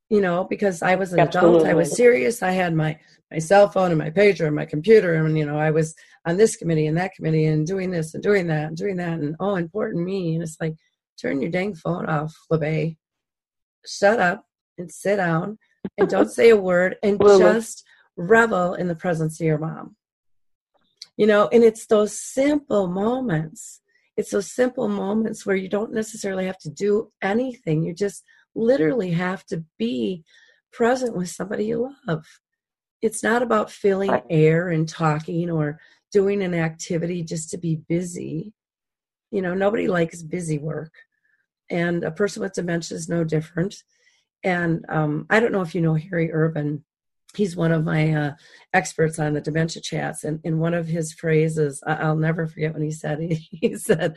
You know, because I was an Absolutely. adult, I was serious. I had my my cell phone and my pager and my computer, and you know, I was on this committee and that committee and doing this and doing that and doing that, and oh, important me. And it's like, turn your dang phone off, La Bey. Shut up and sit down and don't say a word and just revel in the presence of your mom. You know, and it's those simple moments. It's those simple moments where you don't necessarily have to do anything. You just literally have to be present with somebody you love. It's not about filling air and talking or doing an activity just to be busy. You know, nobody likes busy work. And a person with dementia is no different. And um, I don't know if you know Harry Urban. He's one of my uh, experts on the dementia chats and in one of his phrases I- will never forget when he said he, he said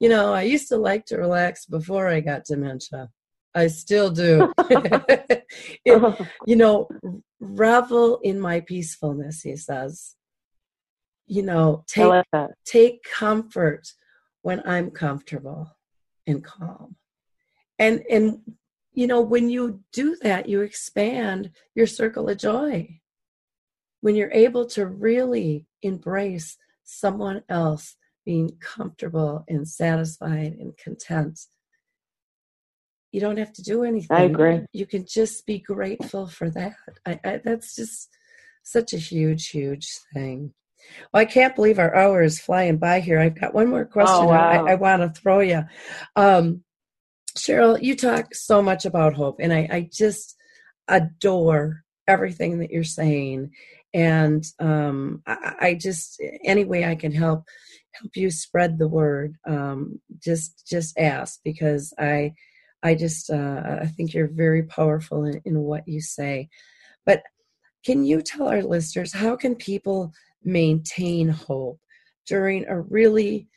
you know i used to like to relax before i got dementia. I still do. It, you know revel in my peacefulness he says. You know take take comfort when i'm comfortable and calm and and you know, when you do that, you expand your circle of joy. When you're able to really embrace someone else being comfortable and satisfied and content, you don't have to do anything. I agree. You can just be grateful for that. I, I, that's just such a huge, huge thing. Well, I can't believe our hour is flying by here. I've got one more question oh, wow. I, I want to throw you. Um, Cheryl, you talk so much about hope, and I, I just adore everything that you're saying. And um, I, I, just any way I can help help you spread the word, um, just just ask because I I just uh, I think you're very powerful in, in what you say. But can you tell our listeners how can people maintain hope during a really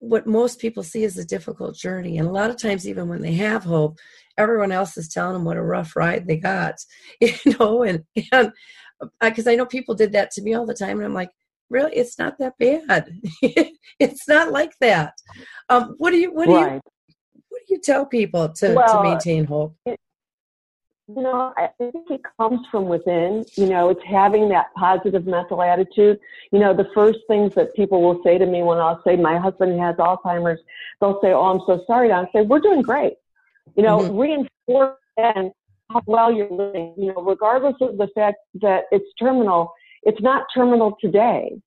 what most people see as a difficult journey. And a lot of times, even when they have hope, everyone else is telling them what a rough ride they got, you know. And and because uh, I know people did that to me all the time, and I'm like, really, it's not that bad. it's not like that. Um, what do you what do you what do you tell people to well, to maintain hope? It, you know, I think it comes from within. You know, it's having that positive mental attitude. You know, the first things that people will say to me when I'll say my husband has Alzheimer's, they'll say, "Oh, I'm so sorry." I'll say, "We're doing great." You know, mm-hmm. reinforce and how well you're living. You know, regardless of the fact that it's terminal, it's not terminal today.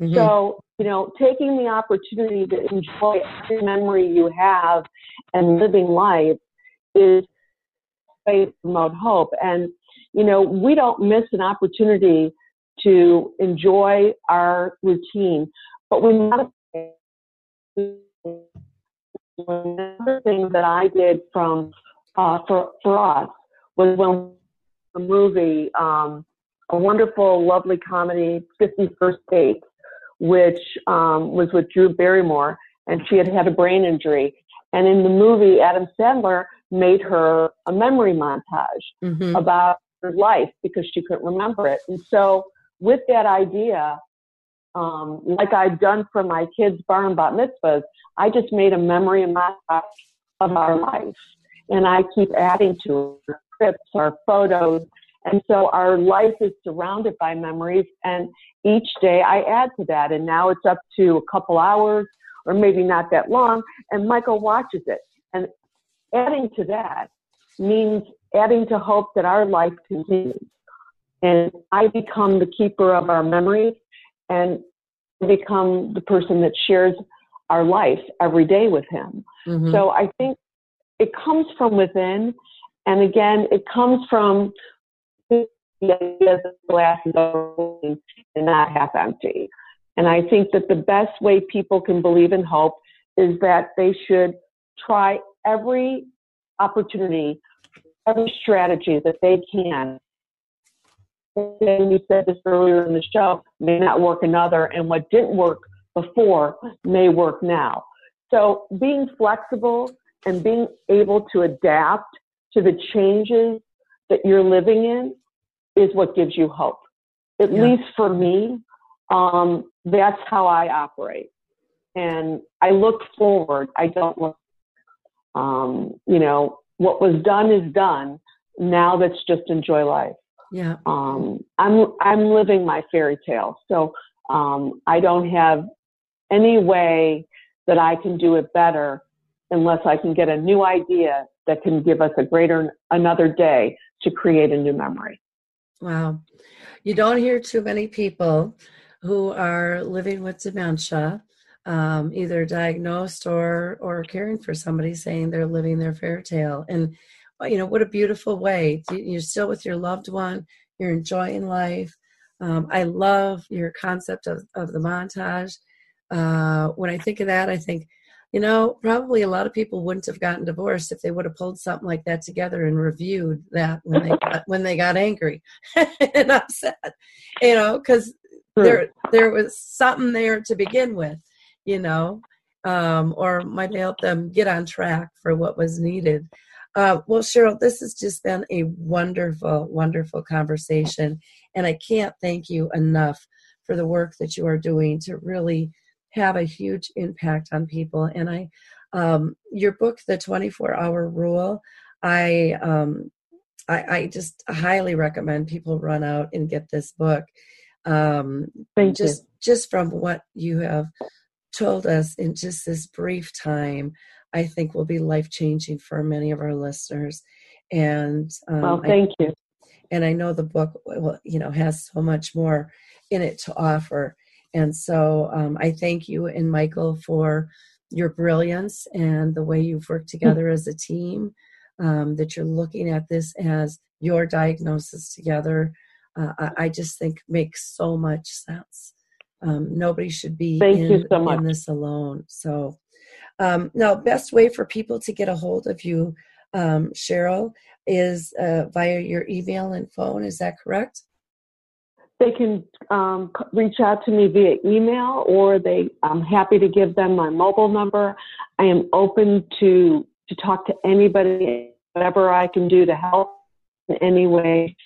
Mm-hmm. So, you know, taking the opportunity to enjoy every memory you have and living life is faith, promote hope. And, you know, we don't miss an opportunity to enjoy our routine, but we not another thing that I did from uh, for for us was when the movie, um, a wonderful, lovely comedy, Fifty First Dates, which um, was with Drew Barrymore, and she had had a brain injury. And in the movie, Adam Sandler made her a memory montage mm-hmm. about her life because she couldn't remember it. And so, with that idea, um, like I've done for my kids' bar and bat mitzvahs, I just made a memory montage of our life. And I keep adding to our trips, our photos. And so our life is surrounded by memories. And each day I add to that. And now it's up to a couple hours or maybe not that long. And Michael watches it. And adding to that means adding to hope that our life continues. And I become the keeper of our memories and become the person that shares our life every day with him. Mm-hmm. So I think it comes from within. And again, it comes from the idea that the glass is and not half empty. And I think that the best way people can believe in hope is that they should try every opportunity, every strategy that they can. And you said this earlier in the show, may not work another, and what didn't work before may work now. So being flexible and being able to adapt to the changes that you're living in is what gives you hope. At yeah. least for me, um, that's how I operate. And I look forward. I don't look, um, you know, what was done is done. Now let's just enjoy life. Yeah. Um, I'm I'm living my fairy tale. So um, I don't have any way that I can do it better unless I can get a new idea that can give us a greater another day to create a new memory. Wow. You don't hear too many people who are living with dementia, um, either diagnosed or or caring for somebody saying they're living their fairy tale. And you know what a beautiful way. You're still with your loved one. You're enjoying life. Um, I love your concept of, of the montage. Uh, when I think of that, I think, you know, probably a lot of people wouldn't have gotten divorced if they would have pulled something like that together and reviewed that when they got when they got angry and upset, you know, because there there was something there to begin with, you know, um, or might help them get on track for what was needed. Uh, well, Cheryl, this has just been a wonderful, wonderful conversation, and I can't thank you enough for the work that you are doing to really have a huge impact on people. And I, um, your book, The 24 Hour Rule, I, um, I, I just highly recommend people run out and get this book. Um, Thank just you. just from what you have told us in just this brief time, I think will be life changing for many of our listeners. And um, well, thank I, you. And I know the book, well, you know, has so much more in it to offer. And so um, I thank you and Michael for your brilliance and the way you've worked together as a team. Um, that you're looking at this as your diagnosis together. Uh, I, I, just think makes so much sense. Um, nobody should be in, so in, this alone. So, um, now, best way for people to get a hold of you, um, Cheryl, is uh, via your email and phone. Is that correct? They can um, reach out to me via email, or they. I'm happy to give them my mobile number. I am open to to talk to anybody, whatever I can do to help in any way.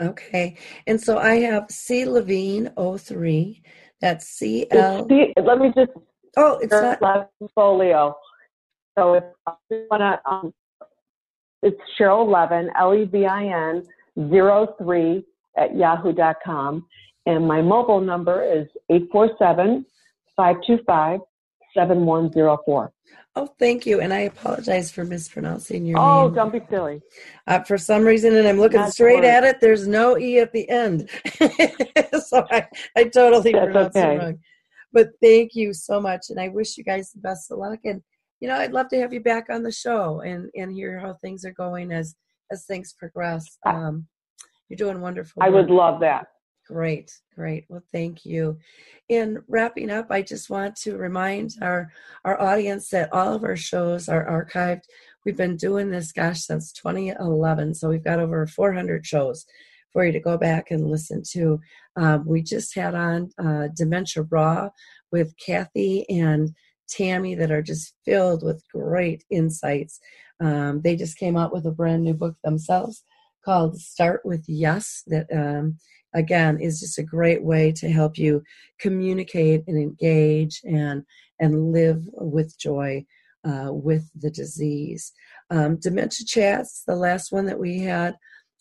Okay, and so I have C Levine 03. That's C L. Let me just Oh, it's not folio. So if you wanna, um, it's Cheryl Levin, L-E-V-I-N, zero three at yahoo.com. And my mobile number is 847-525-7104. Oh, thank you. And I apologize for mispronouncing your oh, name. Oh, don't be silly. Uh, for some reason, and I'm looking Not straight at it, there's no E at the end. so I, I totally That's pronounced okay. it wrong. But thank you so much, and I wish you guys the best of luck. And you know, I'd love to have you back on the show and and hear how things are going as as things progress. Um, you're doing wonderful. I would love that. Great, great. Well, thank you. In wrapping up, I just want to remind our our audience that all of our shows are archived. We've been doing this, gosh, since 2011, so we've got over 400 shows for you to go back and listen to. Um, we just had on uh, Dementia Raw with Kathy and Tammy that are just filled with great insights. Um, they just came out with a brand new book themselves called Start with Yes, that um, again is just a great way to help you communicate and engage and and live with joy uh, with the disease. Um, Dementia Chats, the last one that we had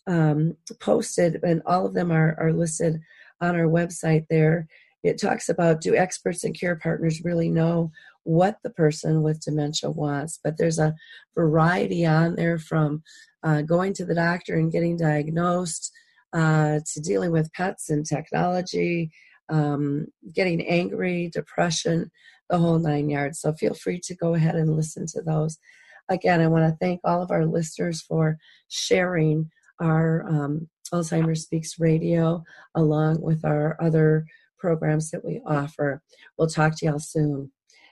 um, posted, and all of them are, are listed on our website there. It talks about do experts and care partners really know what the person with dementia wants? But there's a variety on there from uh, going to the doctor and getting diagnosed uh, to dealing with pets and technology, um, getting angry, depression, the whole nine yards. So feel free to go ahead and listen to those. Again, I want to thank all of our listeners for sharing our um, Alzheimer's Speaks radio along with our other programs that we offer. We'll talk to y'all soon.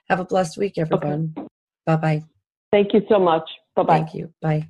Have a blessed week, everyone. Okay. Bye bye. Thank you so much. Bye bye. Thank you. Bye.